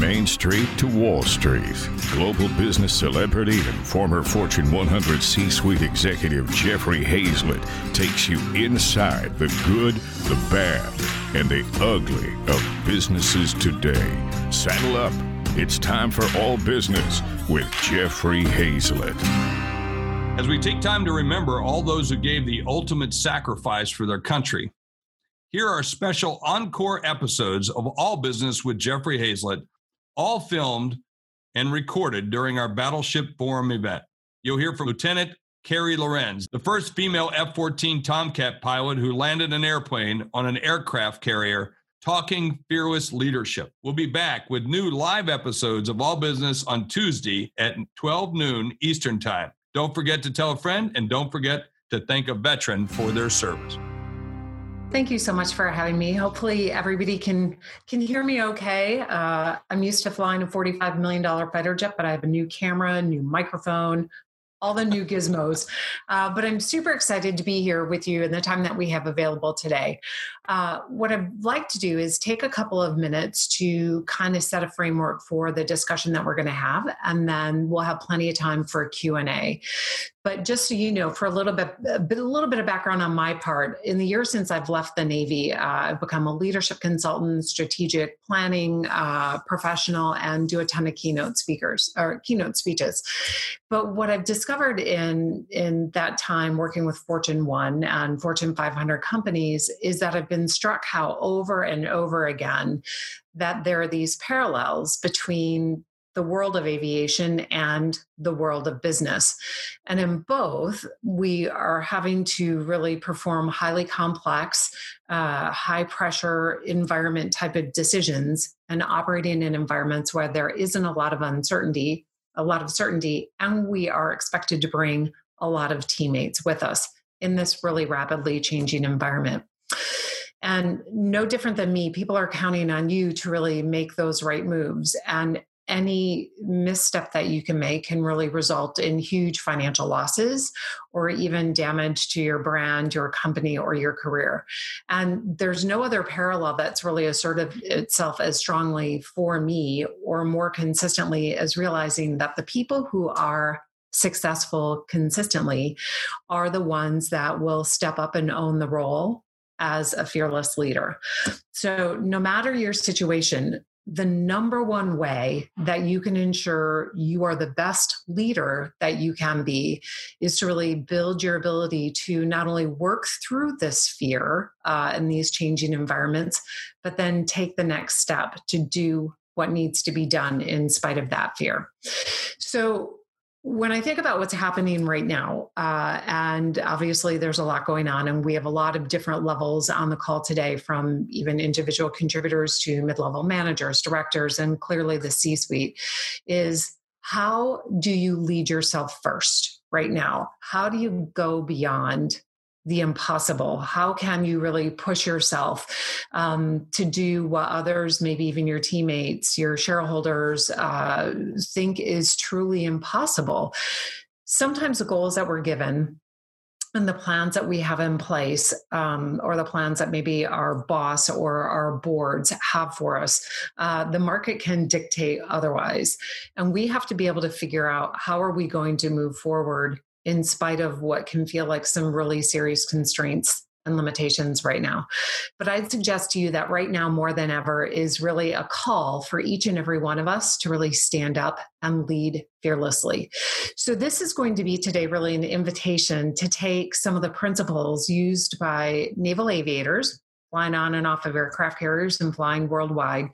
Main Street to Wall Street, global business celebrity and former Fortune 100 C suite executive Jeffrey Hayzlett takes you inside the good, the bad, and the ugly of businesses today. Saddle up. It's time for All Business with Jeffrey Hayzlett. As we take time to remember all those who gave the ultimate sacrifice for their country, here are special encore episodes of All Business with Jeffrey Hayzlett, all filmed and recorded during our Battleship Forum event. You'll hear from Lieutenant Carey Lohrenz, the first female F 14 Tomcat pilot who landed an airplane on an aircraft carrier, talking fearless leadership. We'll be back with new live episodes of All Business on Tuesday at 12 noon Eastern Time. Don't forget to tell a friend and don't forget to thank a veteran for their service. Thank you so much for having me. Hopefully, everybody can can hear me okay. Uh, I'm used to flying a 45 million dollar fighter jet, but I have a new camera, new microphone, all the new gizmos. Uh, but I'm super excited to be here with you in the time that we have available today. Uh, what I'd like to do is take a couple of minutes to kind of set a framework for the discussion that we're going to have, and then we'll have plenty of time for Q and A. But just so you know, for a little bit, a, little bit of background on my part, in the years since I've left the Navy, uh, I've become a leadership consultant, strategic planning uh, professional, and do a ton of keynote speakers or keynote speeches. But what I've discovered in in that time working with Fortune One and Fortune 500 companies is that I've been struck how over and over again that there are these parallels between the world of aviation and the world of business. And in both, we are having to really perform highly complex, uh, high pressure environment type of decisions and operating in environments where there isn't a lot of uncertainty, a lot of certainty, and we are expected to bring a lot of teammates with us in this really rapidly changing environment. And no different than me, people are counting on you to really make those right moves. And any misstep that you can make can really result in huge financial losses or even damage to your brand, your company, or your career. And there's no other parallel that's really asserted itself as strongly for me or more consistently as realizing that the people who are successful consistently are the ones that will step up and own the role as a fearless leader. So, no matter your situation, the number one way that you can ensure you are the best leader that you can be is to really build your ability to not only work through this fear uh, in these changing environments, but then take the next step to do what needs to be done in spite of that fear. So, when I think about what's happening right now, uh, and obviously there's a lot going on, and we have a lot of different levels on the call today from even individual contributors to mid level managers, directors, and clearly the C suite, is how do you lead yourself first right now? How do you go beyond the impossible? How can you really push yourself um, to do what others, maybe even your teammates, your shareholders, uh, think is truly impossible? Sometimes the goals that we're given and the plans that we have in place, um, or the plans that maybe our boss or our boards have for us, uh, the market can dictate otherwise. And we have to be able to figure out how are we going to move forward in spite of what can feel like some really serious constraints and limitations right now. But I'd suggest to you that right now, more than ever, is really a call for each and every one of us to really stand up and lead fearlessly. So, this is going to be today really an invitation to take some of the principles used by naval aviators. Flying on and off of aircraft carriers and flying worldwide,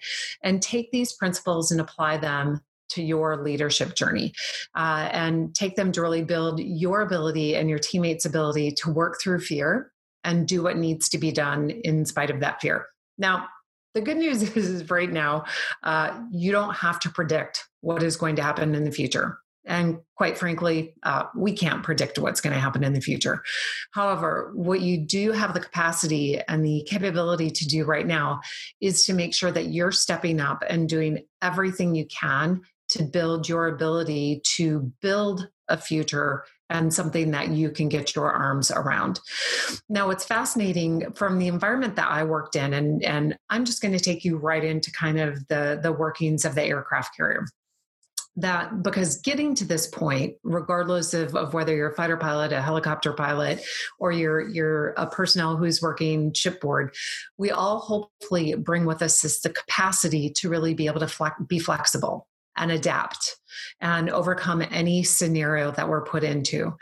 and take these principles and apply them to your leadership journey uh, and take them to really build your ability and your teammates' ability to work through fear and do what needs to be done in spite of that fear. Now, the good news is right now, uh, you don't have to predict what is going to happen in the future. And quite frankly, uh, we can't predict what's going to happen in the future. However, what you do have the capacity and the capability to do right now is to make sure that you're stepping up and doing everything you can to build your ability to build a future and something that you can get your arms around. Now, it's fascinating from the environment that I worked in, and, and I'm just going to take you right into kind of the, the workings of the aircraft carrier that because getting to this point regardless of, of whether you're a fighter pilot a helicopter pilot or you're you're a personnel who's working shipboard we all hopefully bring with us this the capacity to really be able to be flexible and adapt and overcome any scenario that we're put into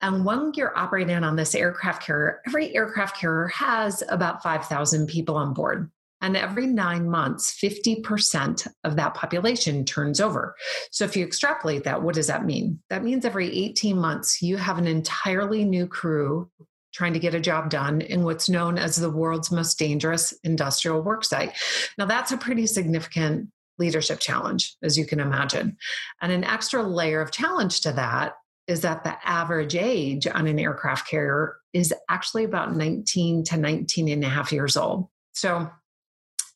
and when you're operating on this aircraft carrier every aircraft carrier has about 5000 people on board and every nine months, 50% of that population turns over. So if you extrapolate that, what does that mean? That means every 18 months, you have an entirely new crew trying to get a job done in what's known as the world's most dangerous industrial worksite. Now, that's a pretty significant leadership challenge, as you can imagine. And an extra layer of challenge to that is that the average age on an aircraft carrier is actually about 19 to 19 and a half years old. So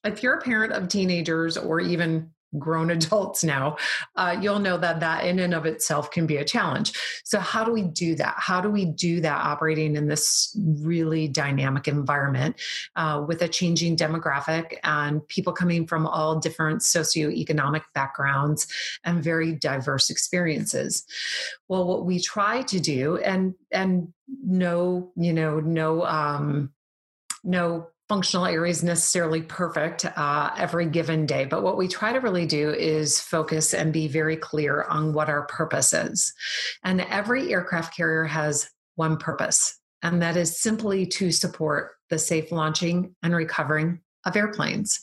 if you're a parent of teenagers or even grown adults now, uh, you'll know that that in and of itself can be a challenge. So, how do we do that? How do we do that operating in this really dynamic environment uh, with a changing demographic and people coming from all different socioeconomic backgrounds and very diverse experiences? Well, what we try to do, and and no, you know, no. Um, no functional areas necessarily perfect uh, every given day, but what we try to really do is focus and be very clear on what our purpose is. And every aircraft carrier has one purpose, and that is simply to support the safe launching and recovering of airplanes.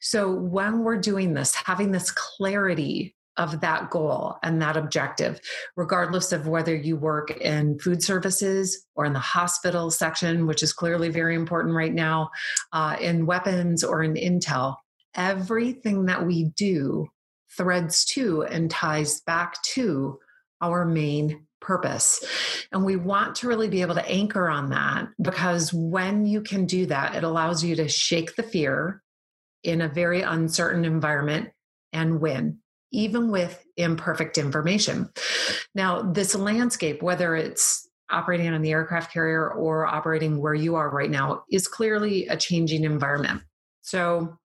So when we're doing this, having this clarity of that goal and that objective, regardless of whether you work in food services or in the hospital section, which is clearly very important right now, uh, in weapons or in intel. Everything that we do threads to and ties back to our main purpose. And we want to really be able to anchor on that because when you can do that, it allows you to shake the fear in a very uncertain environment and win even with imperfect information. Now, this landscape, whether it's operating on the aircraft carrier or operating where you are right now, is clearly a changing environment. So,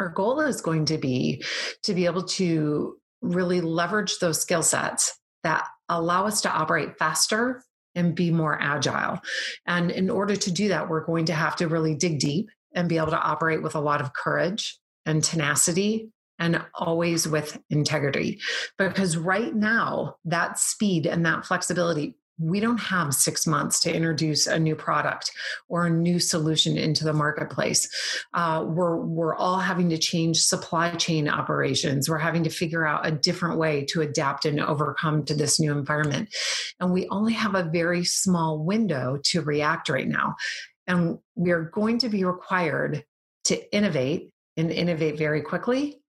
our goal is going to be to be able to really leverage those skill sets that allow us to operate faster and be more agile. And in order to do that, we're going to have to really dig deep and be able to operate with a lot of courage and tenacity and always with integrity. Because right now, that speed and that flexibility, we don't have six months to introduce a new product or a new solution into the marketplace. Uh, we're, we're all having to change supply chain operations. We're having to figure out a different way to adapt and overcome to this new environment. And we only have a very small window to react right now. And we are going to be required to innovate and innovate very quickly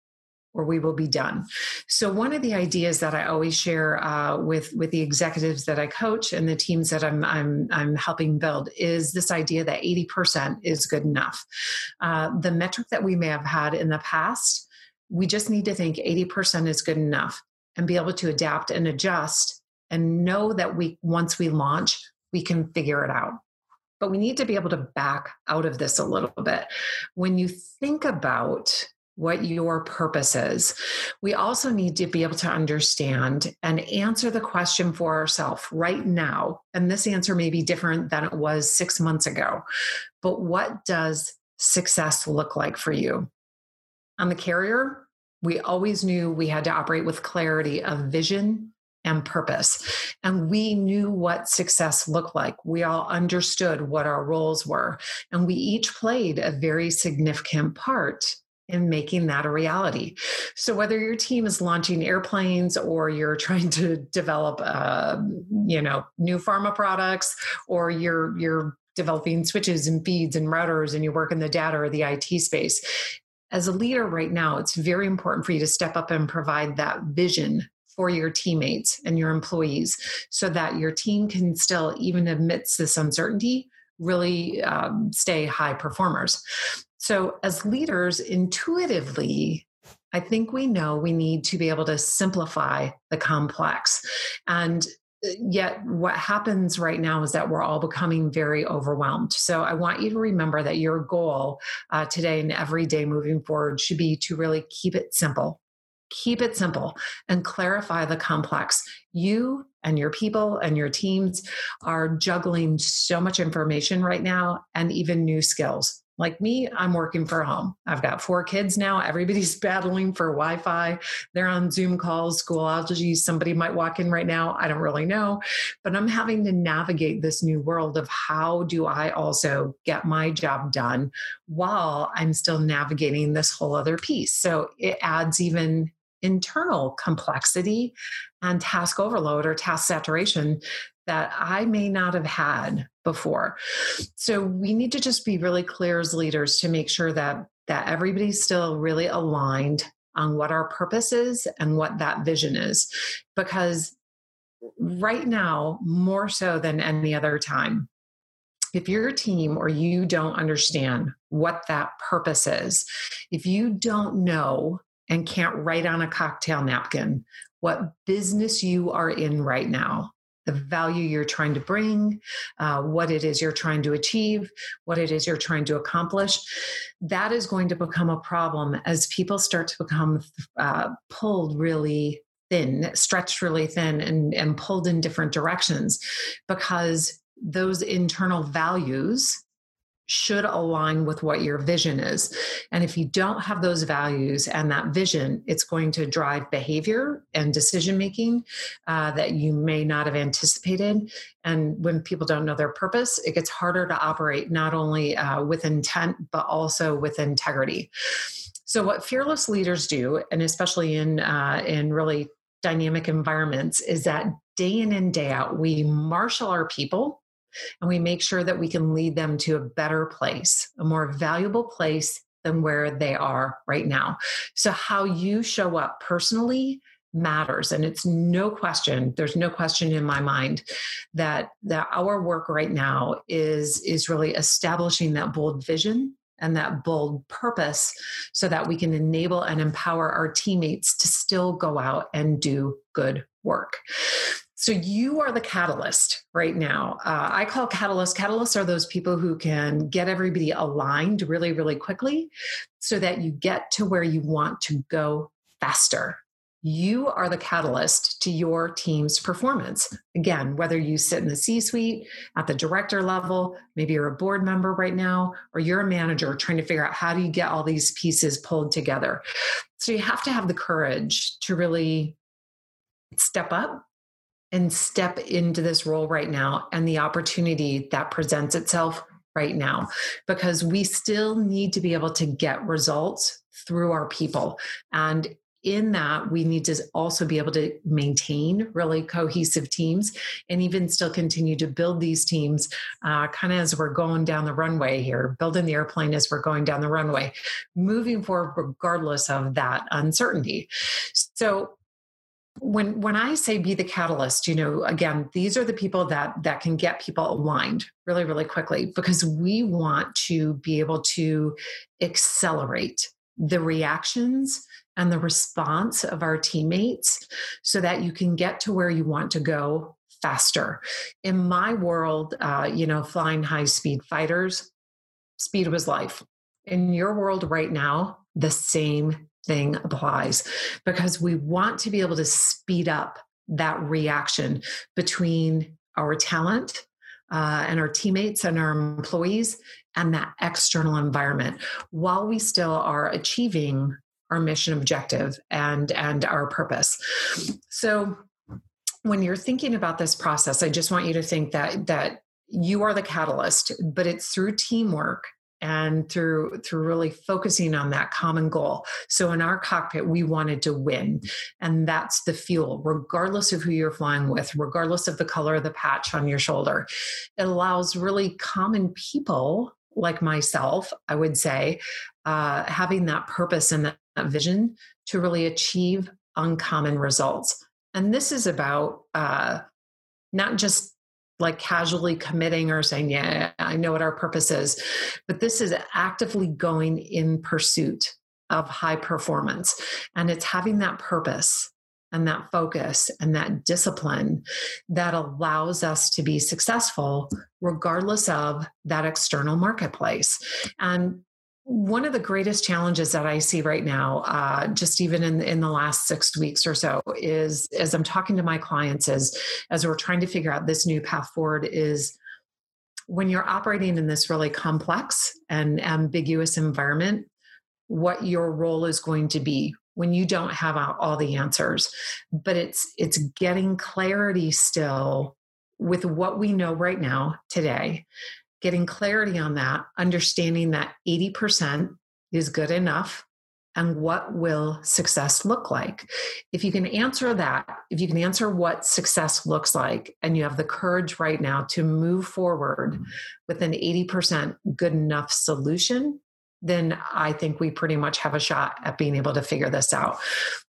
or we will be done. So one of the ideas that I always share uh, with with the executives that I coach and the teams that I'm I'm I'm helping build is this idea that 80% is good enough. Uh, the metric that we may have had in the past, we just need to think 80% is good enough and be able to adapt and adjust and know that we once we launch we can figure it out but we need to be able to back out of this a little bit when you think about what your purpose is. We also need to be able to understand and answer the question for ourselves right now. And this answer may be different than it was six months ago. But what does success look like for you? On the carrier, we always knew we had to operate with clarity of vision and purpose. And we knew what success looked like. We all understood what our roles were. And we each played a very significant part in making that a reality. So whether your team is launching airplanes or you're trying to develop, uh, you know, new pharma products, or you're you're developing switches and feeds and routers, and you work in the data or the IT space. As a leader right now, it's very important for you to step up and provide that vision for your teammates and your employees so that your team can still, even amidst this uncertainty, really um, stay high performers. So, as leaders, intuitively, I think we know we need to be able to simplify the complex. And yet what happens right now is that we're all becoming very overwhelmed. So i want you to remember that your goal uh, today and every day moving forward should be to really keep it simple. Keep it simple and clarify the complex. You and your people and your teams are juggling so much information right now and even new skills like me, I'm working from home. I've got four kids now. Everybody's battling for Wi Fi. They're on Zoom calls, school Schoology. Somebody might walk in right now. I don't really know. But I'm having to navigate this new world of how do I also get my job done while I'm still navigating this whole other piece. So it adds even internal complexity and task overload or task saturation that I may not have had before. So we need to just be really clear as leaders to make sure that that everybody's still really aligned on what our purpose is and what that vision is because right now more so than any other time if you're team or you don't understand what that purpose is if you don't know and can't write on a cocktail napkin what business you are in right now the value you're trying to bring, uh, what it is you're trying to achieve, what it is you're trying to accomplish. That is going to become a problem as people start to become uh, pulled really thin, stretched really thin, and, and pulled in different directions because those internal values should align with what your vision is. And if you don't have those values and that vision, it's going to drive behavior and decision making uh, that you may not have anticipated. And when people don't know their purpose, it gets harder to operate not only uh, with intent, but also with integrity. So, what fearless leaders do, and especially in uh, in really dynamic environments, is that day in and day out, we marshal our people and we make sure that we can lead them to a better place, a more valuable place than where they are right now. So, how you show up personally matters and it's no question there's no question in my mind that that our work right now is is really establishing that bold vision and that bold purpose so that we can enable and empower our teammates to still go out and do good work so you are the catalyst right now. Uh, I call catalysts. Catalysts are those people who can get everybody aligned really, really quickly so that you get to where you want to go faster. You are the catalyst to your team's performance. Again, whether you sit in the C suite, at the director level, maybe you're a board member right now, or you're a manager trying to figure out how do you get all these pieces pulled together. So you have to have the courage to really step up and step into this role right now and the opportunity that presents itself right now because we still need to be able to get results through our people. And in that we need to also be able to maintain really cohesive teams and even still continue to build these teams uh, kind of as we're going down the runway here building the airplane as we're going down the runway moving forward regardless of that uncertainty. So when when i say be the catalyst you know again these are the people that that can get people aligned really really quickly because we want to be able to accelerate the reactions and the response of our teammates so that you can get to where you want to go faster. In my world uh, you know flying high speed fighters speed was life. In your world right now the same thing applies because we want to be able to speed up that reaction between our talent uh, and our teammates and our employees and that external environment while we still are achieving our mission objective and and our purpose. So when you're thinking about this process i just want you to think that that you are the catalyst but it's through teamwork and through through really focusing on that common goal. So in our cockpit we wanted to win and that's the fuel. Regardless of who you're flying with regardless of the color of the patch on your shoulder it allows really common people like myself i would say uh, having that purpose and that, that vision to really achieve uncommon results. And this is about uh, not just like casually committing or saying, Yeah, I know what our purpose is. But this is actively going in pursuit of high performance. And it's having that purpose and that focus and that discipline that allows us to be successful regardless of that external marketplace. And one of the greatest challenges that I see right now, uh, just even in in the last six weeks or so, is as I'm talking to my clients, as as we're trying to figure out this new path forward, is when you're operating in this really complex and ambiguous environment, what your role is going to be when you don't have all the answers. But it's it's getting clarity still with what we know right now today getting clarity on that, understanding that 80% is good enough and what will success look like if you can answer that if you can answer what success looks like and you have the courage right now to move forward mm-hmm. with an 80% good enough solution then I think we pretty much have a shot at being able to figure this out.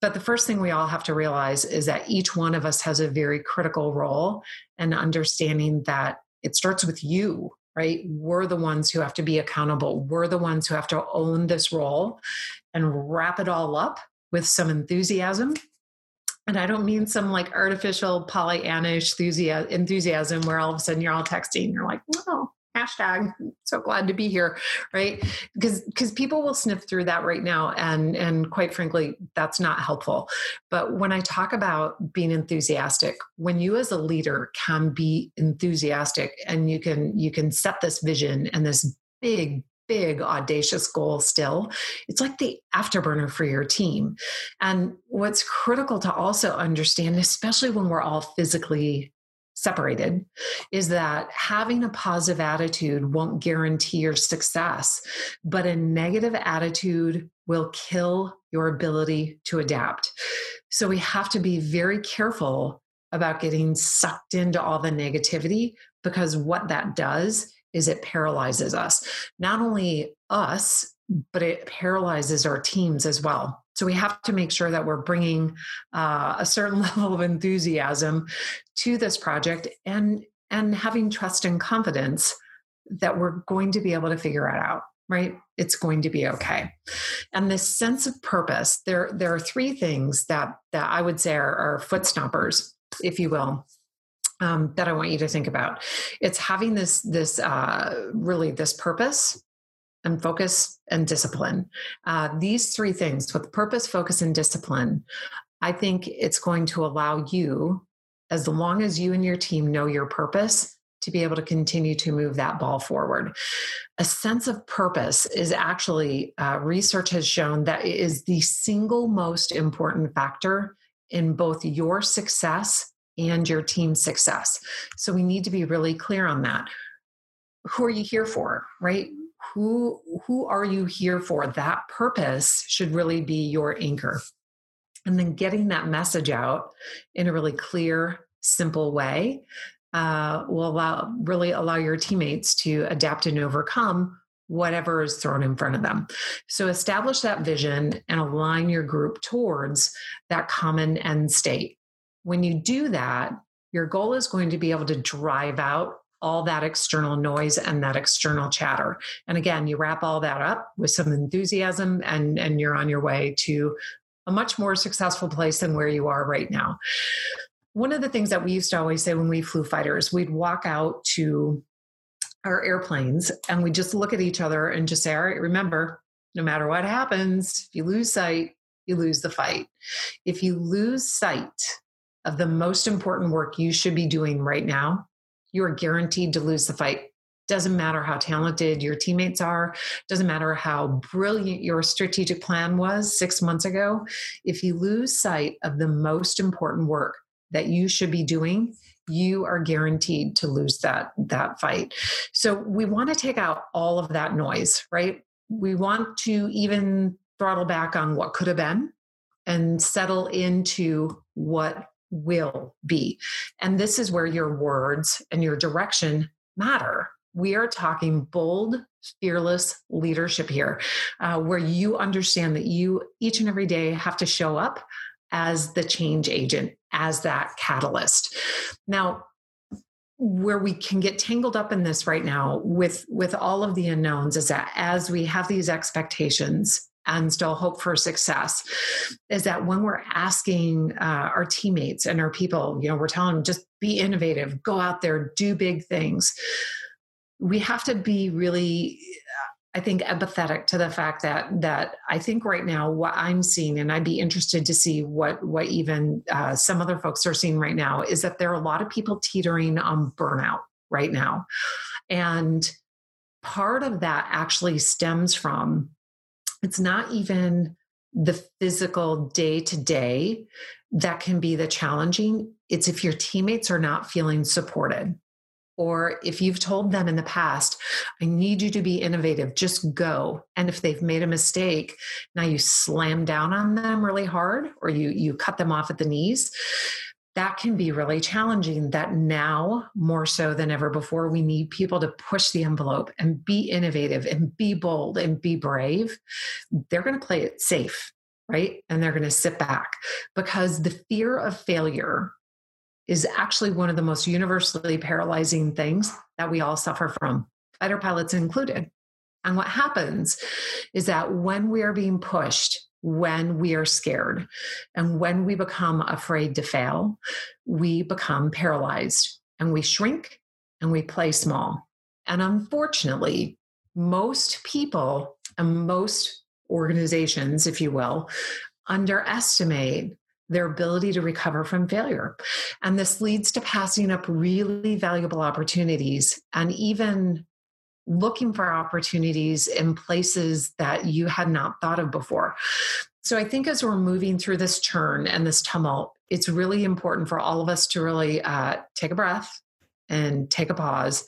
But the first thing we all have to realize is that each one of us has a very critical role and understanding that it starts with you right? We're the ones who have to be accountable. We're the ones who have to own this role and wrap it all up with some enthusiasm. And I don't mean some like artificial Pollyannish enthusiasm where all of a sudden you're all texting. You're like, oh, hashtag so glad to be here right? Because because people will sniff through that right now and and quite frankly that's not helpful. But when i talk about being enthusiastic when you as a leader can be enthusiastic and you can you can set this vision and this big big audacious goal still it's like the afterburner for your team. And what's critical to also understand especially when we're all physically separated is that having a positive attitude won't guarantee your success, but a negative attitude will kill your ability to adapt. So we have to be very careful about getting sucked into all the negativity because what that does is it paralyzes us. Not only us, but it paralyzes our teams as well. So we have to make sure that we're bringing uh, a certain level of enthusiasm to this project and and having trust and confidence that we're going to be able to figure it out right? It's going to be okay. And this sense of purpose there there are three things that that i would say are, are foot stompers if you will um, that i want you to think about. It's having this this uh, really this purpose and focus and discipline. Uh, these three things with purpose, focus, and discipline, I think it's going to allow you, as long as you and your team know your purpose, to be able to continue to move that ball forward. A sense of purpose is actually, uh, research has shown that it is the single most important factor in both your success and your team's success. So we need to be really clear on that. Who are you here for, right? Who who are you here for? That purpose should really be your anchor. And then getting that message out in a really clear simple way uh, will allow really allow your teammates to adapt and overcome whatever is thrown in front of them. So establish that vision and align your group towards that common end state. When you do that your goal is going to be able to drive out all that external noise and that external chatter. And again, you wrap all that up with some enthusiasm and, and you're on your way to a much more successful place than where you are right now. One of the things that we used to always say when we flew fighters, we'd walk out to our airplanes and we just look at each other and just say, all right, remember, no matter what happens, if you lose sight, you lose the fight. If you lose sight of the most important work you should be doing right now, you are guaranteed to lose the fight. Doesn't matter how talented your teammates are, doesn't matter how brilliant your strategic plan was six months ago. If you lose sight of the most important work that you should be doing, you are guaranteed to lose that that fight. So we want to take out all of that noise, right? We want to even throttle back on what could have been and settle into what will be. And this is where your words and your direction matter. We are talking bold, fearless leadership here, uh, where you understand that you each and every day have to show up as the change agent, as that catalyst. Now, where we can get tangled up in this right now with with all of the unknowns is that as we have these expectations and still hope for success is that when we're asking uh, our teammates and our people, you know, we're telling them just be innovative, go out there, do big things. We have to be really I think empathetic to the fact that that I think right now what I'm seeing, and I'd be interested to see what what even uh, some other folks are seeing right now, is that there are a lot of people teetering on burnout right now, and part of that actually stems from it's not even the physical day to day that can be the challenging. It's if your teammates are not feeling supported or if you've told them in the past, I need you to be innovative, just go. And if they've made a mistake, now you slam down on them really hard or you you cut them off at the knees. That can be really challenging. That now, more so than ever before, we need people to push the envelope and be innovative and be bold and be brave. They're going to play it safe, right? And they're going to sit back because the fear of failure is actually one of the most universally paralyzing things that we all suffer from, fighter pilots included. And what happens is that when we are being pushed, when we are scared, and when we become afraid to fail, we become paralyzed and we shrink and we play small. And unfortunately, most people and most organizations, if you will, underestimate their ability to recover from failure. And this leads to passing up really valuable opportunities and even looking for opportunities in places that you had not thought of before. So I think as we're moving through this churn and this tumult, it's really important for all of us to really uh, take a breath and take a pause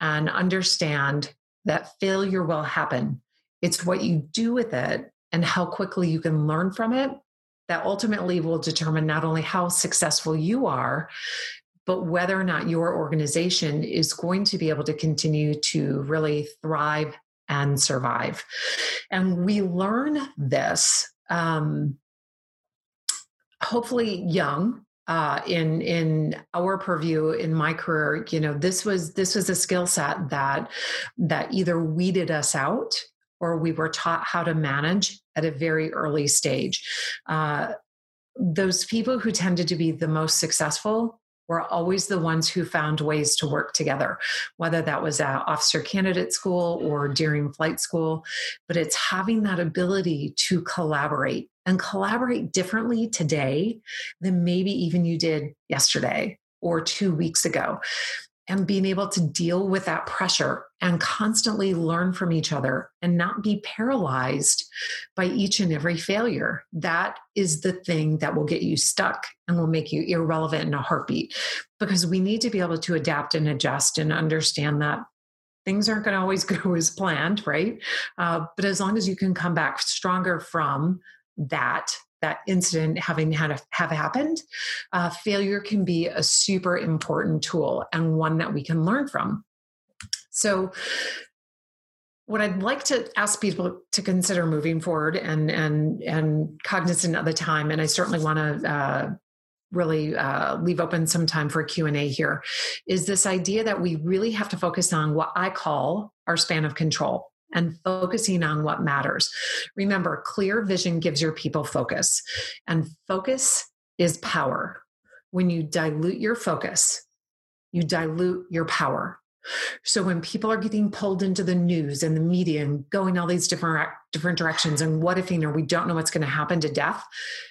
and understand that failure will happen. It's what you do with it and how quickly you can learn from it that ultimately will determine not only how successful you are, but whether or not your organization is going to be able to continue to really thrive and survive. And we learn this um, hopefully young. Uh, in in our purview in my career, you know, this was this was a skill set that that either weeded us out or we were taught how to manage at a very early stage. Uh, those people who tended to be the most successful were always the ones who found ways to work together, whether that was at officer candidate school or during flight school. But it's having that ability to collaborate and collaborate differently today than maybe even you did yesterday or two weeks ago and being able to deal with that pressure and constantly learn from each other and not be paralyzed by each and every failure. That is the thing that will get you stuck and will make you irrelevant in a heartbeat because we need to be able to adapt and adjust and understand that things aren't going to always go as planned, right? Uh, but as long as you can come back stronger from that that incident having had a, have happened, uh, failure can be a super important tool and one that we can learn from. So, what I'd like to ask people to consider moving forward and and and cognizant of the time, and I certainly want to uh, really uh, leave open some time for q&a here is this idea that we really have to focus on what i call our span of control and focusing on what matters. Remember, clear vision gives your people focus, and focus is power. When you dilute your focus, you dilute your power. So when people are getting pulled into the news and the media and going all these different different directions and what if know we don't know what's going to happen to death,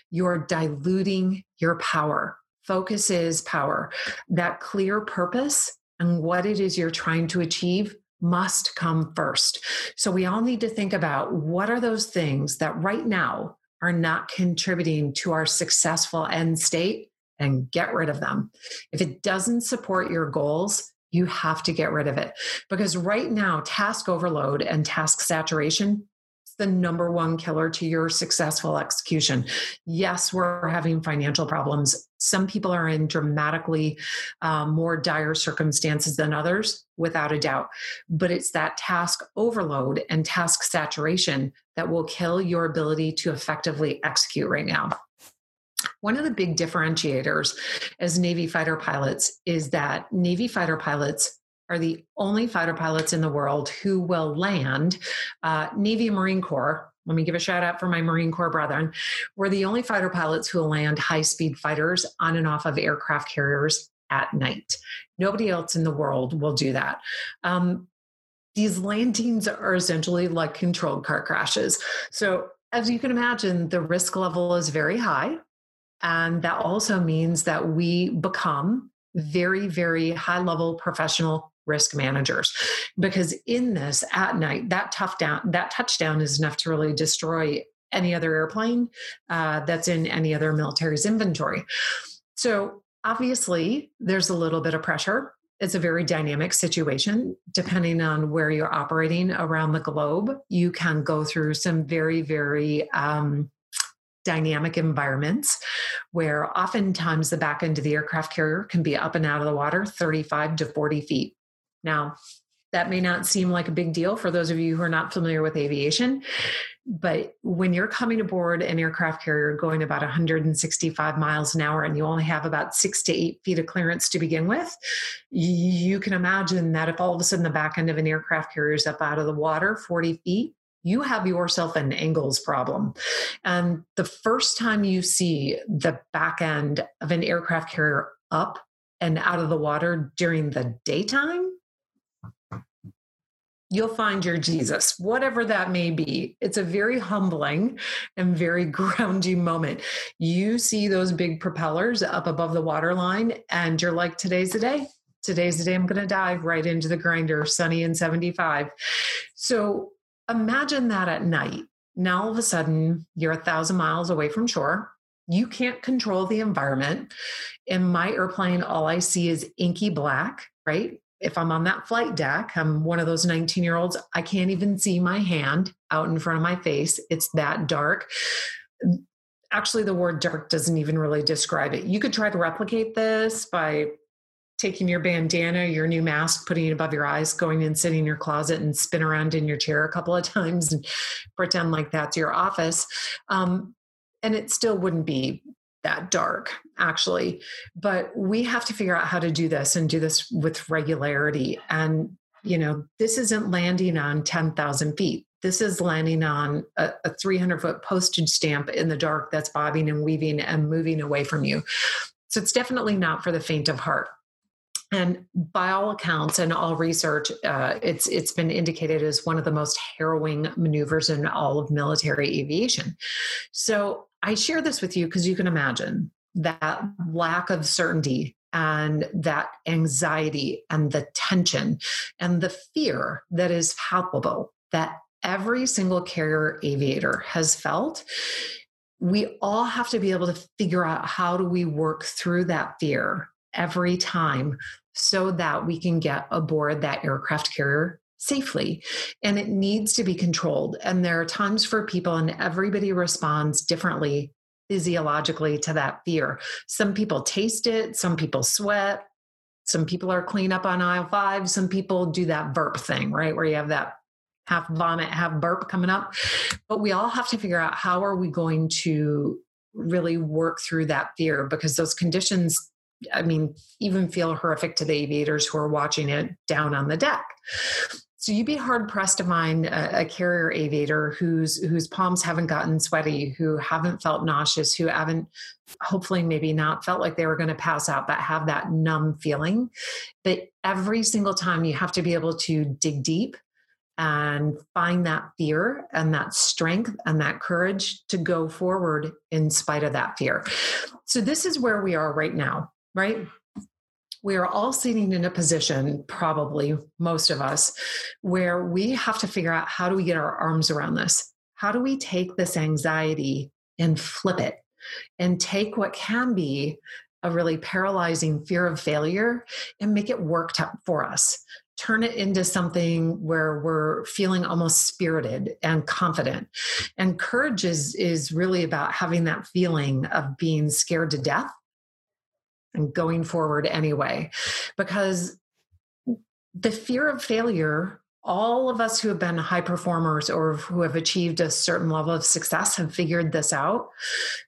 you're diluting your power. Focus is power. That clear purpose and what it is you're trying to achieve must come first. So we all need to think about what are those things that right now are not contributing to our successful end state and get rid of them. If it doesn't support your goals, you have to get rid of it because right now, task overload and task saturation the number one killer to your successful execution. Yes, we're having financial problems. Some people are in dramatically um, more dire circumstances than others, without a doubt. But it's that task overload and task saturation that will kill your ability to effectively execute right now. One of the big differentiators as Navy fighter pilots is that Navy fighter pilots are the only fighter pilots in the world who will land. Uh, Navy Marine Corps let me give a shout out for my Marine Corps brethren. We're the only fighter pilots who will land high speed fighters on and off of aircraft carriers at night. Nobody else in the world will do that. Um, these landings are essentially like controlled car crashes. So, as you can imagine, the risk level is very high. And that also means that we become very, very high level professional risk managers. Because in this at night that tough down that touchdown is enough to really destroy any other airplane uh, that's in any other military's inventory. So obviously there's a little bit of pressure. It's a very dynamic situation. Depending on where you're operating around the globe you can go through some very very um, dynamic environments where oftentimes the back end of the aircraft carrier can be up and out of the water 35 to 40 feet now, that may not seem like a big deal for those of you who are not familiar with aviation, but when you're coming aboard an aircraft carrier going about 165 miles an hour and you only have about six to eight feet of clearance to begin with, you can imagine that if all of a sudden the back end of an aircraft carrier is up out of the water 40 feet, you have yourself an angles problem. And the first time you see the back end of an aircraft carrier up and out of the water during the daytime, you'll find your Jesus, whatever that may be. It's a very humbling and very grounding moment. You see those big propellers up above the waterline, and you're like, today's the day. Today's the day I'm going to dive right into the grinder, sunny and 75. So imagine that at night. Now all of a sudden, you're a thousand miles away from shore. You can't control the environment. In my airplane, all I see is inky black, right? If I'm on that flight deck, I'm one of those 19 year olds, I can't even see my hand out in front of my face. It's that dark. Actually, the word dark doesn't even really describe it. You could try to replicate this by taking your bandana, your new mask, putting it above your eyes, going and sitting in your closet and spin around in your chair a couple of times and pretend like that's your office. Um, and it still wouldn't be that dark actually. But we have to figure out how to do this and do this with regularity. And you know this isn't landing on 10,000 feet. This is landing on a, a 300 foot postage stamp in the dark that's bobbing and weaving and moving away from you. So it's definitely not for the faint of heart and by all accounts and all research, uh, it's it's been indicated as one of the most harrowing maneuvers in all of military aviation. So I share this with you because you can imagine that lack of certainty and that anxiety and the tension and the fear that is palpable that every single carrier aviator has felt we all have to be able to figure out how do we work through that fear every time so that we can get aboard that aircraft carrier safely. And it needs to be controlled. And there are times for people and everybody responds differently physiologically to that fear. Some people taste it some people sweat some people are clean up on aisle 5 some people do that burp thing right? Where you have that half vomit half burp coming up. But we all have to figure out how are we going to really work through that fear because those conditions I mean, even feel horrific to the aviators who are watching it down on the deck. So you'd be hard pressed to find a, a, carrier aviator whose whose palms haven't gotten sweaty, who haven't felt nauseous, who haven't hopefully maybe not felt like they were going to pass out, but have that numb feeling. But every single time you have to be able to dig deep and find that fear and that strength and that courage to go forward in spite of that fear. So this is where we are right now, right? we are all sitting in a position, probably most of us, where we have to figure out how do we get our arms around this? How do we take this anxiety and flip it and take what can be a really paralyzing fear of failure and make it work for us? turn it into something where we're feeling almost spirited and confident and courage is is really about having that feeling of being scared to death and going forward anyway. Because the fear of failure, all of us who have been high performers or who have achieved a certain level of success have figured this out.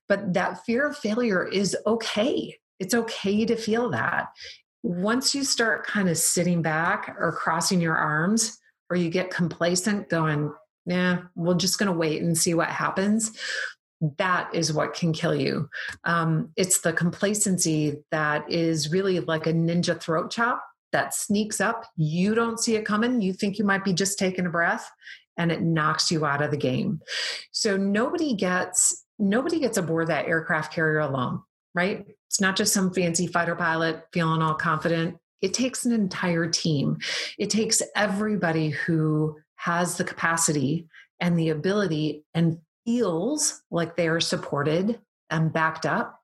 But that fear of failure is okay. It's okay to feel that. Once you start kind of sitting back or crossing your arms, or you get complacent going, yeah, we're just going to wait and see what happens. That is what can kill you. Um, it's the complacency that is really like a ninja throat chop that sneaks up. You don't see it coming. You think you might be just taking a breath and it knocks you out of the game. So nobody gets nobody gets aboard that aircraft carrier alone, right? It's not just some fancy fighter pilot feeling all confident. It takes an entire team. It takes everybody who has the capacity and the ability and feels like they are supported and backed up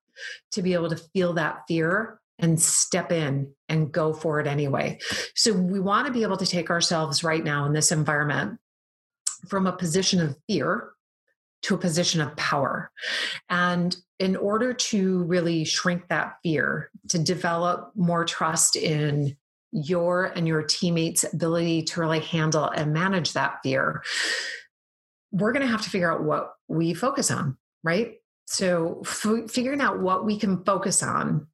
to be able to feel that fear and step in and go for it anyway. So we want to be able to take ourselves right now in this environment from a position of fear to a position of power. And in order to really shrink that fear, to develop more trust in your and your teammates' ability to really handle and manage that fear, we're going to have to figure out what we focus on, right? So, f- figuring out what we can focus on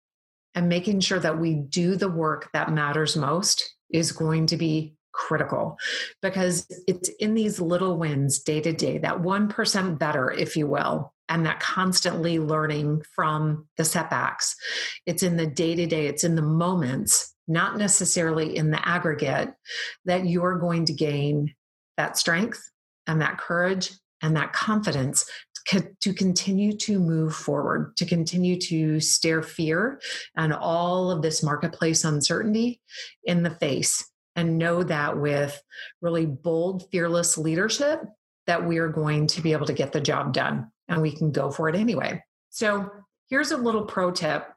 and making sure that we do the work that matters most is going to be critical because it's in these little wins day to day, that 1% better, if you will, and that constantly learning from the setbacks. It's in the day to day, it's in the moments, not necessarily in the aggregate, that you're going to gain that strength and that courage and that confidence to continue to move forward, to continue to stare fear and all of this marketplace uncertainty in the face and know that with really bold, fearless leadership, that we are going to be able to get the job done and we can go for it anyway. So, here's a little pro tip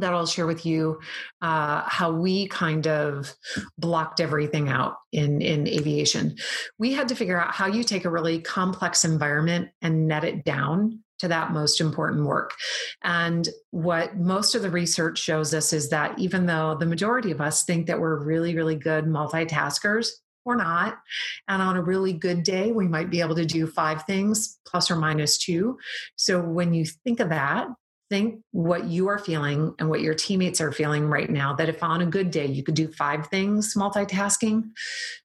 that I'll share with you uh, how we kind of blocked everything out in, in aviation. We had to figure out how you take a really complex environment and net it down to that most important work. And what most of the research shows us is that even though the majority of us think that we're really, really good multitaskers, we're not. And on a really good day, we might be able to do five things plus or minus two. So when you think of that, think what you are feeling and what your teammates are feeling right now that if on a good day you could do five things multitasking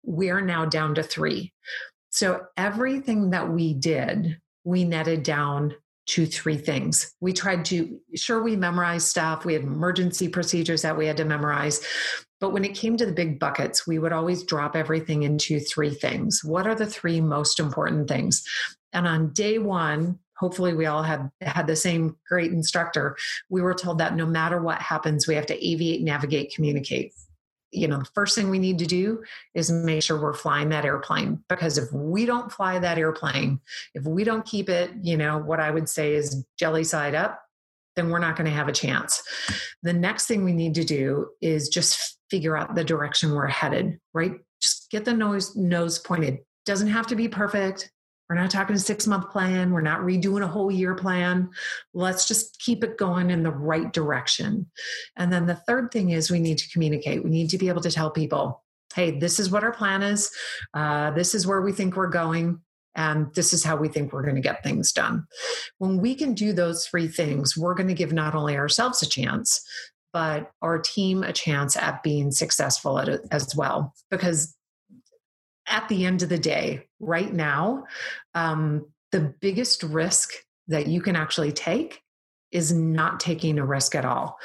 we're now down to three so everything that we did we netted down to three things. We tried to, sure, we memorized stuff. We had emergency procedures that we had to memorize. But when it came to the big buckets, we would always drop everything into three things. What are the three most important things? And on day one, hopefully we all had had the same great instructor. We were told that no matter what happens, we have to aviate, navigate, communicate. You know the first thing we need to do is make sure we're flying that airplane because if we don't fly that airplane if we don't keep it you know what i would say is jelly side up then we're not going to have a chance. The next thing we need to do is just figure out the direction we're headed right? Just get the nose nose pointed. Doesn't have to be perfect we're not talking a six month plan. We're not redoing a whole year plan. Let's just keep it going in the right direction. And then the third thing is we need to communicate. We need to be able to tell people, hey, this is what our plan is. Uh, this is where we think we're going. And this is how we think we're going to get things done. When we can do those three things, we're going to give not only ourselves a chance, but our team a chance at being successful at it as well. Because at the end of the day, right now, um, the biggest risk that you can actually take is not taking a risk at all.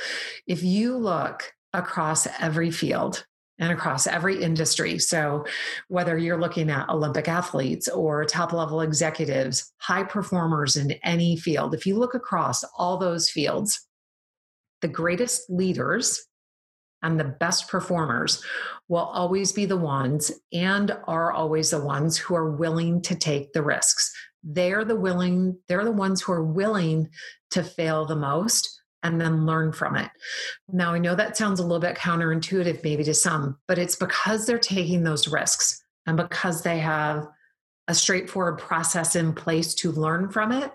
If you look across every field, and across every industry. So, whether you're looking at Olympic athletes or top level executives, high performers in any field, if you look across all those fields, the greatest leaders and the best performers will always be the ones and are always the ones who are willing to take the risks. They're the willing, they're the ones who are willing to fail the most and then learn from it. Now, I know that sounds a little bit counterintuitive maybe to some, but it's because they're taking those risks and because they have a straightforward process in place to learn from it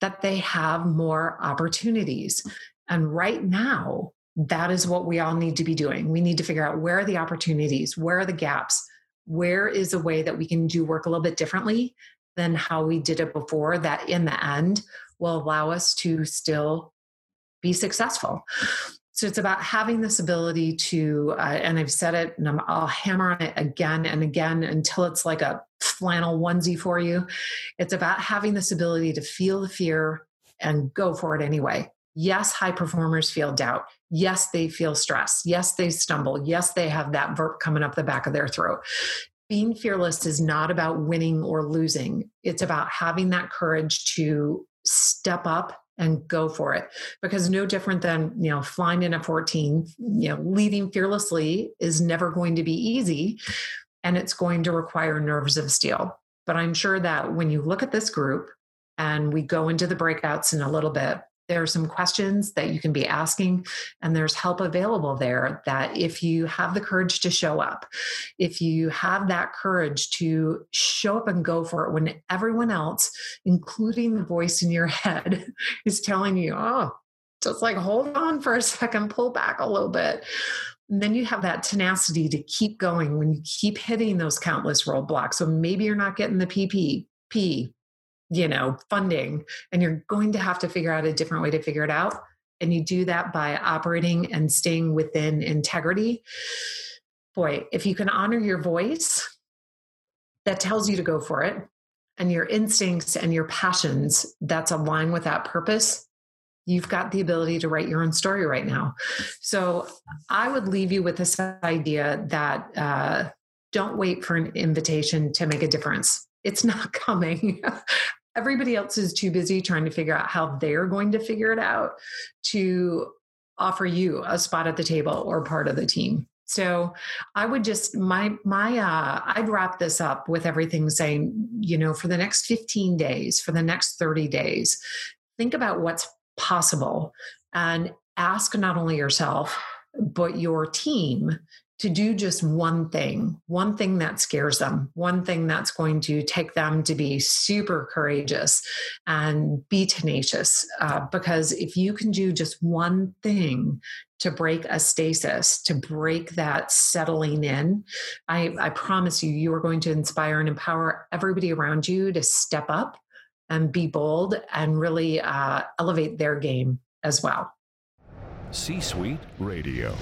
that they have more opportunities. And right now, that is what we all need to be doing. We need to figure out where are the opportunities, where are the gaps, where is a way that we can do work a little bit differently than how we did it before, that in the end will allow us to still be successful. So it's about having this ability to, uh, and I've said it, and i will hammer on it again and again until it's like a flannel onesie for you. It's about having this ability to feel the fear and go for it anyway. Yes, high performers feel doubt. Yes, they feel stress. Yes, they stumble. Yes, they have that verb coming up the back of their throat. Being fearless is not about winning or losing. It's about having that courage to step up and go for it because no different than you know flying in a 14 you know leading fearlessly is never going to be easy and it's going to require nerves of steel but i'm sure that when you look at this group and we go into the breakouts in a little bit there are some questions that you can be asking and there's help available there that if you have the courage to show up if you have that courage to show up and go for it when everyone else including the voice in your head is telling you oh just like hold on for a second pull back a little bit. And then you have that tenacity to keep going when you keep hitting those countless roadblocks. So maybe you're not getting the ppp you know funding and you're going to have to figure out a different way to figure it out and you do that by operating and staying within integrity boy if you can honor your voice that tells you to go for it and your instincts and your passions that's aligned with that purpose you've got the ability to write your own story right now. So i would leave you with this idea that uh, don't wait for an invitation to make a difference. It's not coming everybody else is too busy trying to figure out how they're going to figure it out to offer you a spot at the table or part of the team. So i would just my my uh i'd wrap this up with everything saying you know for the next 15 days for the next 30 days think about what's possible and ask not only yourself but your team to do just one thing, one thing that scares them, one thing that's going to take them to be super courageous and be tenacious. Uh, because if you can do just one thing to break a stasis, to break that settling in, I, I promise you, you are going to inspire and empower everybody around you to step up and be bold and really uh, elevate their game as well. C Suite Radio.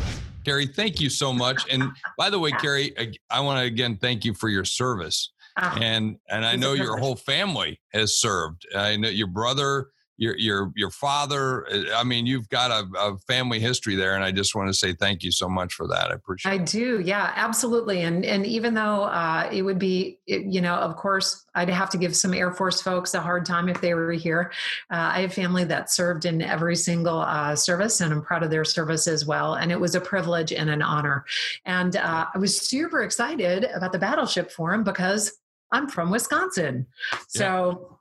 Carey, thank you so much. And by the way, Carey, I, want to again thank you for your service. Ah, and and I know your whole family has served. I know your brother, your your your father. I mean, you've got a, a, family history there, and I just want to say thank you so much for that. I appreciate. I do, yeah, absolutely. And and even though uh, it would be, you know, of course, I'd have to give some Air Force folks a hard time if they were here. Uh, I have family that served in every single uh, service, and I'm proud of their service as well. And it was a privilege and an honor. And uh, I was super excited about the Battleship Forum because I'm from Wisconsin, so. Yeah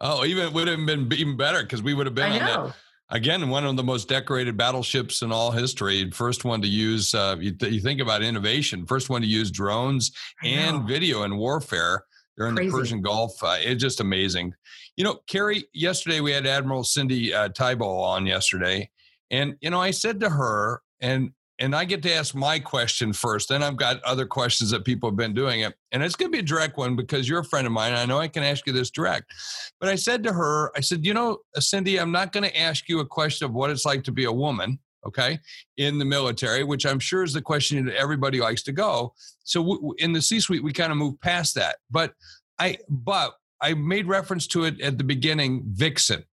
Oh, even it would have been even better because we would have been on that. Again, one of the most decorated battleships in all history. First one to use, uh, you, th- you, think about innovation, first one to use drones and video in warfare during Crazy. the Persian Gulf. Uh, it's just amazing. You know, Carey, yesterday we had Admiral Cindy uh, on yesterday. And, you know, I said to her, and and I get to ask my question first. Then I've got other questions that people have been doing it. And it's going to be a direct one because you're a friend of mine. I know I can ask you this direct. But I said to her, I said, you know, uh, Cindy, I'm not going to ask you a question of what it's like to be a woman, okay, in the military, which I'm sure is the question that everybody likes to go. So w- in the C suite, we kind of move past that. But I, but I made reference to it at the beginning, Vixen.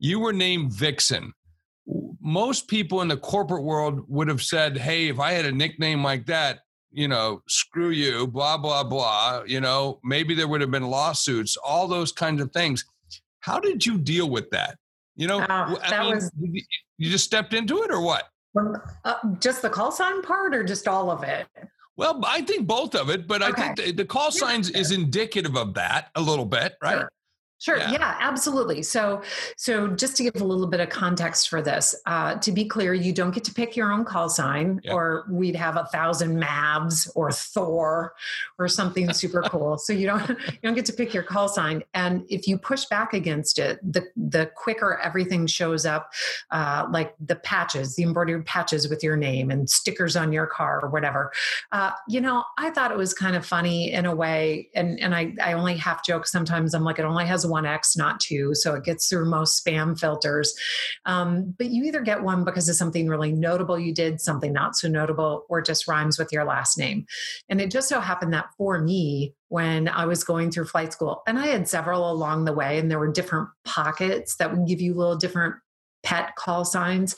You were named Vixen most people in the corporate world would have said, Hey, if I had a nickname like that, you know, screw you, blah, blah, blah, you know, maybe there would have been lawsuits, all those kinds of things. How did you deal with that? You know, uh, I mean, was, you just stepped into it or what? Uh, just the call sign part or just all of it? Well, I think both of it, but okay. I think the, the call signs is indicative of that a little bit, right? Sure. Sure. Yeah. yeah. absolutely. So, so just to give a little bit of context for this, uh, to be clear, you don't get to pick your own call sign, yeah. or we'd have a thousand Mavs or Thor or something super cool. So you don't you don't get to pick your call sign, and if you push back against it, the the quicker everything shows up, uh, like the patches, the embroidered patches with your name and stickers on your car or whatever. Uh, you know, I thought it was kind of funny in a way, and and I I only half joke sometimes. I'm like, it only has one X, not two. So it gets through most spam filters. Um, but you either get one because of something really notable you did, something not so notable, or just rhymes with your last name. And it just so happened that for me, when I was going through flight school, and I had several along the way, and there were different pockets that would give you little different pet call signs,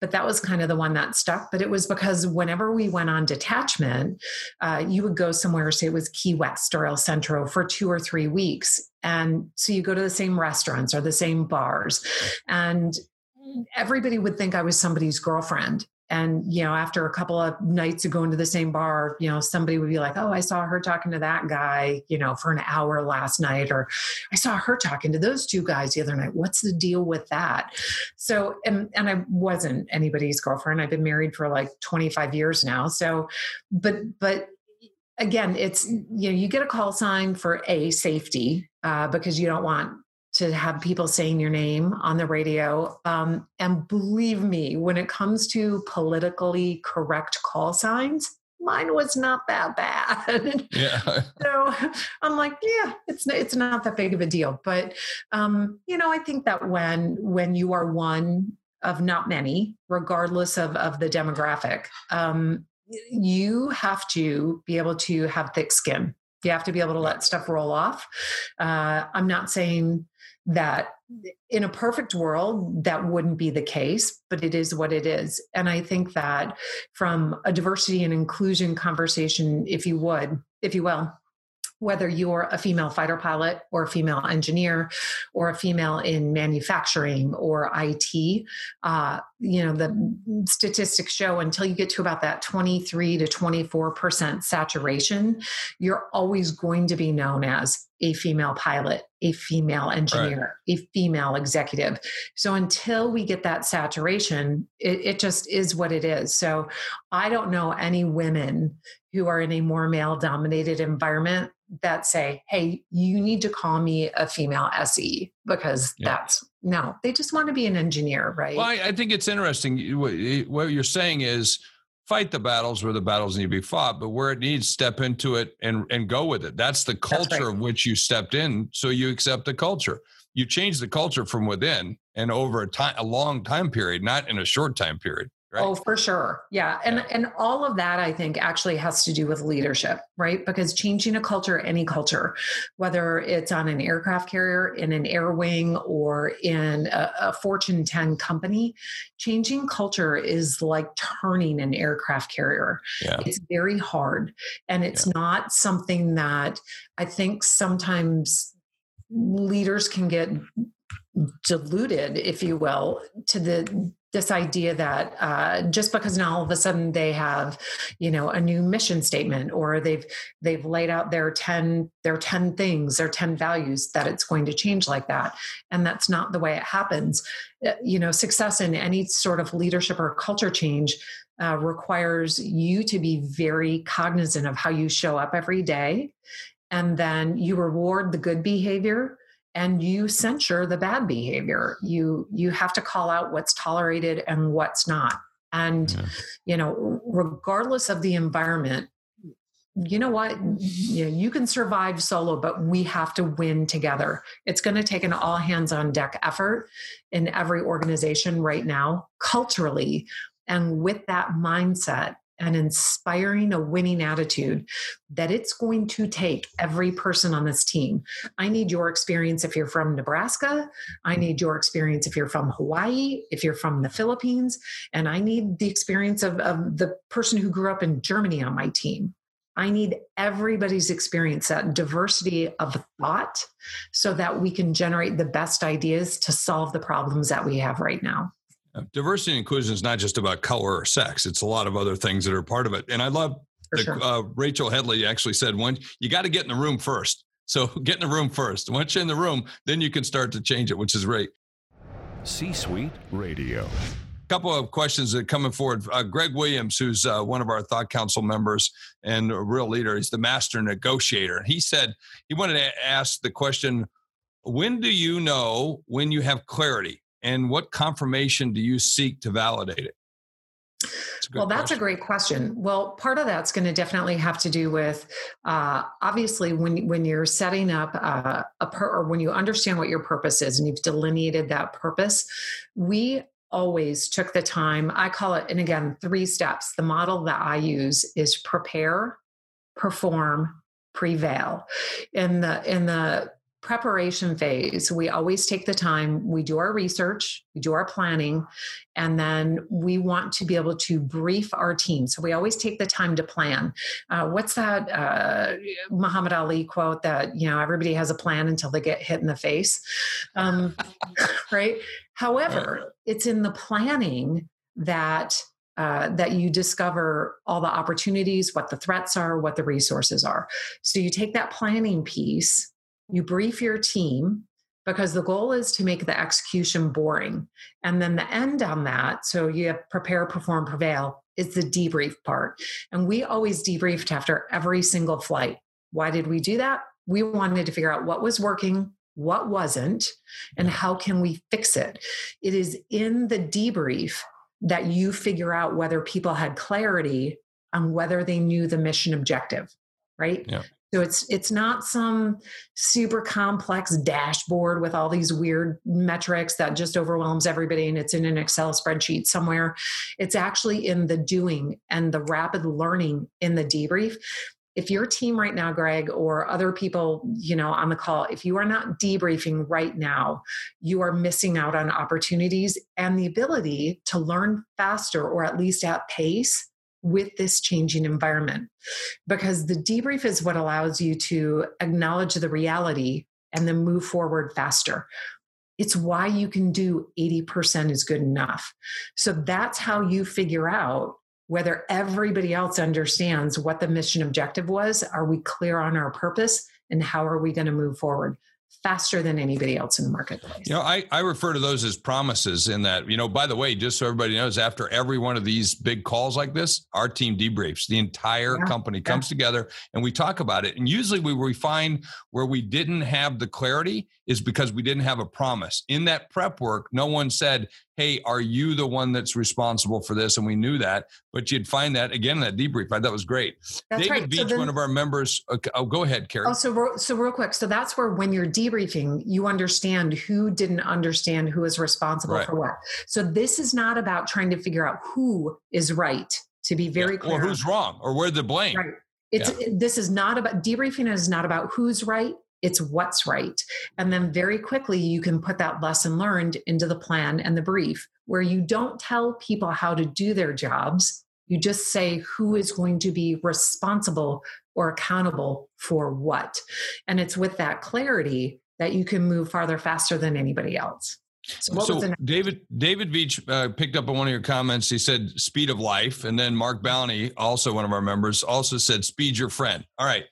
but that was kind of the one that stuck. But it was because whenever we went on detachment, uh, you would go somewhere, say it was Key West or El Centro for two or three weeks. And so you go to the same restaurants or the same bars. And everybody would think I was somebody's girlfriend and you know after a couple of nights of going to the same bar you know somebody would be like oh i saw her talking to that guy you know for an hour last night or i saw her talking to those two guys the other night. What's the deal with that? So and and i wasn't anybody's girlfriend. I've been married for like 25 years now. So but but again it's you know you get a call sign for a safety uh, because you don't want to have people saying your name on the radio. Um, and believe me, when it comes to politically correct call signs, mine was not that bad. Yeah. so I'm like, yeah, it's it's not that big of a deal. But um, you know, I think that when when you are one of not many, regardless of of the demographic, um, you have to be able to have thick skin. You have to be able to let stuff roll off. Uh, I'm not saying that in a perfect world that wouldn't be the case but it is what it is. And i think that from a diversity and inclusion conversation if you would if you will whether you're a female fighter pilot or a female engineer or a female in manufacturing or IT, uh, you know, the statistics show until you get to about that 23 to 24% saturation, you're always going to be known as a female pilot, a female engineer, right. a female executive. So until we get that saturation, it, it, just is what it is. So I don't know any women who are in a more male dominated environment that say, hey, you need to call me a female SE because yeah. that's no, they just want to be an engineer, right? Well, I, I think it's interesting. What you're saying is fight the battles where the battles need to be fought, but where it needs, step into it and, and go with it. That's the culture that's right. of which you stepped in. So you accept the culture. You change the culture from within and over a time, a long time period, not in a short time period. Right? Oh, for sure. Yeah. And yeah. and all of that I think actually has to do with leadership, right? Because changing a culture, any culture, whether it's on an aircraft carrier, in an air wing, or in a, a Fortune 10 company, changing culture is like turning an aircraft carrier. Yeah. It's very hard. And it's yeah. not something that I think sometimes leaders can get diluted, if you will, to the this idea that uh, just because now all of a sudden they have you know a new mission statement or they've they've laid out their 10 their 10 things their 10 values that it's going to change like that. And that's not the way it happens. Uh, you know success in any sort of leadership or culture change uh, requires you to be very cognizant of how you show up every day. And then you reward the good behavior and you censure the bad behavior. You you have to call out what's tolerated and what's not. And yeah. you know regardless of the environment you know what? You, know, you can survive solo but we have to win together. It's going to take an all hands on deck effort in every organization right now culturally and with that mindset and inspiring a winning attitude that it's going to take every person on this team. I need your experience if you're from Nebraska. I need your experience if you're from Hawaii, if you're from the Philippines. And I need the experience of, of the person who grew up in Germany on my team. I need everybody's experience, that diversity of thought, so that we can generate the best ideas to solve the problems that we have right now. Diversity and inclusion is not just about color or sex. It's a lot of other things that are part of it. And I love that sure. uh, Rachel Headley actually said, "One, you got to get in the room first. So get in the room first. Once you're in the room, then you can start to change it, which is great. C-Suite Radio. A couple of questions that are coming forward. Uh, Greg Williams, who's uh, one of our Thought Council members and a real leader, he's the master negotiator. He said he wanted to ask the question: When do you know when you have clarity? And what confirmation do you seek to validate it? well, that's question. a great question. Well, part of that's going to definitely have to do with uh, obviously when when you're setting up uh, a per, or when you understand what your purpose is and you've delineated that purpose. We always took the time. I call it, and again, three steps. The model that I use is prepare, perform, prevail. In the in the preparation phase, we always take the time, we do our research, we do our planning, and then we want to be able to brief our team. So we always take the time to plan. Uh, what's that uh, Muhammad Ali quote that, you know, everybody has a plan until they get hit in the face? Um, right? However, it's in the planning that uh, that you discover all the opportunities, what the threats are, what the resources are. So you take that planning piece you brief your team because the goal is to make the execution boring. And then the end on that, so you have prepare, perform, prevail, is the debrief part. And we always debriefed after every single flight. Why did we do that? We wanted to figure out what was working, what wasn't, and how can we fix it. It is in the debrief that you figure out whether people had clarity on whether they knew the mission objective right yeah. So it's it's not some super complex dashboard with all these weird metrics that just overwhelms everybody and it's in an Excel spreadsheet somewhere. It's actually in the doing and the rapid learning in the debrief. If your team right now, Greg, or other people, you know, on the call, if you are not debriefing right now, you are missing out on opportunities and the ability to learn faster or at least at pace with this changing environment. Because the debrief is what allows you to acknowledge the reality and then move forward faster. It's why you can do 80% is good enough. So that's how you figure out whether everybody else understands what the mission objective was. Are we clear on our purpose? And how are we going to move forward? Faster than anybody else in the marketplace. You know, I, I refer to those as promises in that, you know, by the way, just so everybody knows, after every one of these big calls like this, our team debriefs. The entire yeah. company comes together and we talk about it. And usually we refine where we didn't have the clarity is because we didn't have a promise. In that prep work, no one said, hey, are you the one that's responsible for this? And we knew that, but you'd find that again in that debrief. I thought was great. That's David right. Beach, so then, one of our members. Okay, oh, go ahead, Carey. Oh, so, so real quick. So that's where when you're debriefing, you understand who didn't understand who is responsible right. for what. So this is not about trying to figure out who is right. To be very yeah. clear, or who's wrong, or where the blame. Right. It's yeah. this is not about debriefing is not about who's right it's what's right. And then very quickly, you can put that lesson learned into the plan and the brief, where you don't tell people how to do their jobs. You just say who is going to be responsible or accountable for what. And it's with that clarity that you can move farther faster than anybody else. So, so David David Beach uh, picked up on one of your comments. He said speed of life, and then Mark Bounty, also one of our members, also said speed your friend. All right,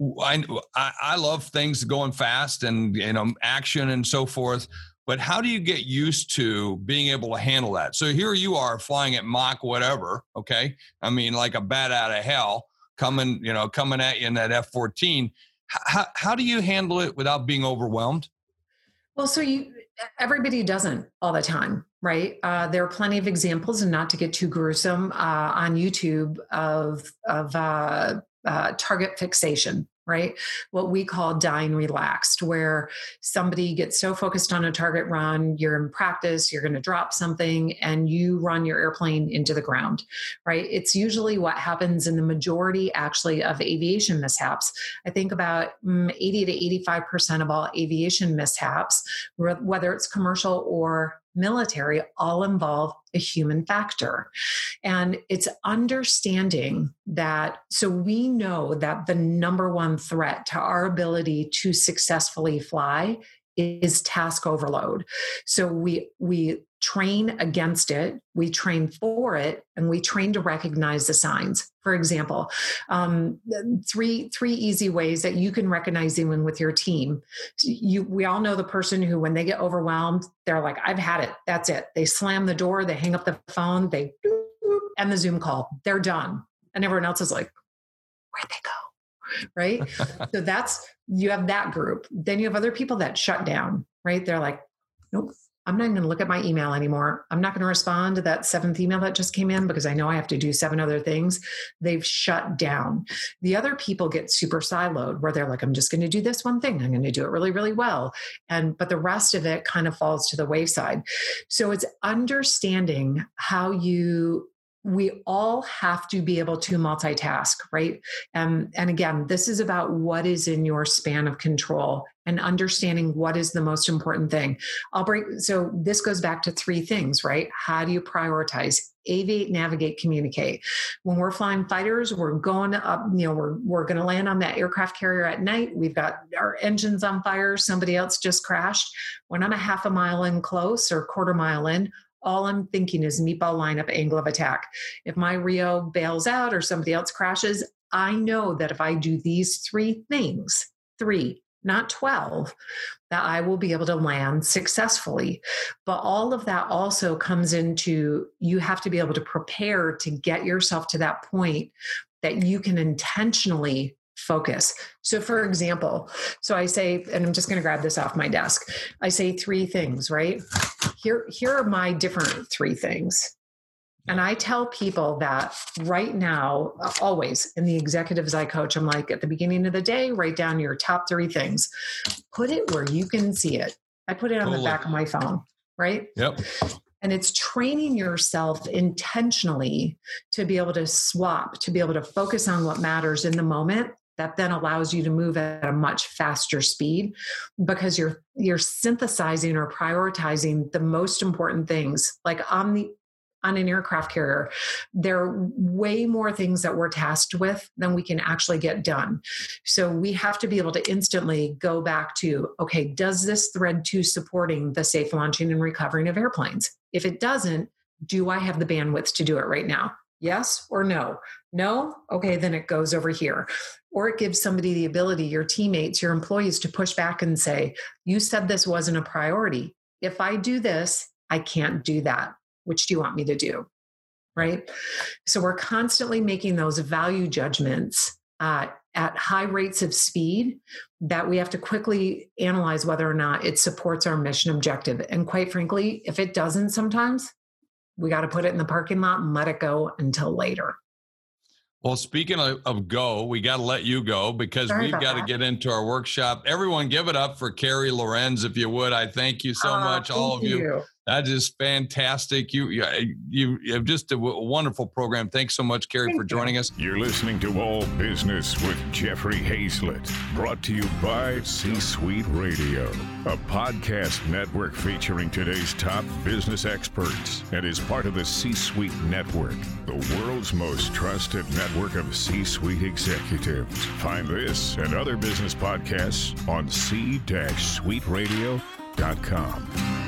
I, I love things going fast and you know action and so forth. But how do you get used to being able to handle that? So here you are flying at Mach whatever, okay? I mean, like a bat out of hell coming, you know, coming at you in that F fourteen. How how do you handle it without being overwhelmed? Well, so you everybody doesn't all the time right uh, there are plenty of examples and not to get too gruesome uh, on youtube of of uh, uh, target fixation right? What we call dying relaxed, where somebody gets so focused on a target run, you're in practice, you're going to drop something, and you run your airplane into the ground, right? It's usually what happens in the majority, actually, of aviation mishaps. I think about mm, 80 to 85% of all aviation mishaps, whether it's commercial or military all involve a human factor. And it's understanding that, so we know that the number one threat to our ability to successfully fly is task overload. So we we train against it, we train for it, and we train to recognize the signs. For example, um, three three easy ways that you can recognize even with your team. You we all know the person who, when they get overwhelmed, they're like, "I've had it. That's it." They slam the door, they hang up the phone, they end the Zoom call. They're done, and everyone else is like, "Where'd they go?" right? so that's you have that group. Then you have other people that shut down, right? They're like, nope, I'm not going to look at my email anymore. I'm not going to respond to that seventh email that just came in because I know I have to do seven other things. They've shut down. The other people get super siloed where they're like, I'm just going to do this one thing. I'm going to do it really, really well. And, but the rest of it kind of falls to the wayside. So it's understanding how you we all have to be able to multitask, right? Um, and again, this is about what is in your span of control and understanding what is the most important thing. I'll break. So this goes back to three things, right? How do you prioritize? Aviate, navigate, communicate. When we're flying fighters, we're going up, you know, we're, we're going to land on that aircraft carrier at night. We've got our engines on fire. Somebody else just crashed. When I'm a half a mile in close or quarter mile in, all I'm thinking is meatball lineup angle of attack. If my Rio bails out or somebody else crashes, I know that if I do these three things, three, not 12, that I will be able to land successfully. But all of that also comes into you have to be able to prepare to get yourself to that point that you can intentionally focus. So, for example, so I say, and I'm just going to grab this off my desk. I say three things, right? Here, here are my different three things. And I tell people that right now, uh, always in the executives I coach, I'm like, at the beginning of the day, write down your top three things. Put it where you can see it. I put it on the back of my phone, right? Yep. And it's training yourself intentionally to be able to swap, to be able to focus on what matters in the moment that then allows you to move at a much faster speed because you're you're synthesizing or prioritizing the most important things like on the on an aircraft carrier, there are way more things that we're tasked with than we can actually get done. So we have to be able to instantly go back to okay, does this thread to supporting the safe launching and recovering of airplanes? If it doesn't, do I have the bandwidth to do it right now? Yes or no? No? Okay, then it goes over here. Or it gives somebody the ability, your teammates, your employees, to push back and say, You said this wasn't a priority. If I do this, I can't do that which do you want me to do? Right. So we're constantly making those value judgments uh, at high rates of speed that we have to quickly analyze whether or not it supports our mission objective. And quite frankly, if it doesn't sometimes, we got to put it in the parking lot and let it go until later. Well, speaking of, of go, we got to let you go because Sorry we've got to get into our workshop. Everyone, give it up for Carey Lohrenz, if you would. I thank you so uh, much, all of you. you. That is fantastic. You you you have just a wonderful program. Thanks so much, Carey, Thank for joining you. us. You're listening to All Business with Jeffrey Hayzlett, brought to you by C Suite Radio, a podcast network featuring today's top business experts, and is part of the C Suite Network, the world's most trusted network of C Suite executives. Find this and other business podcasts on c-suiteradio.com.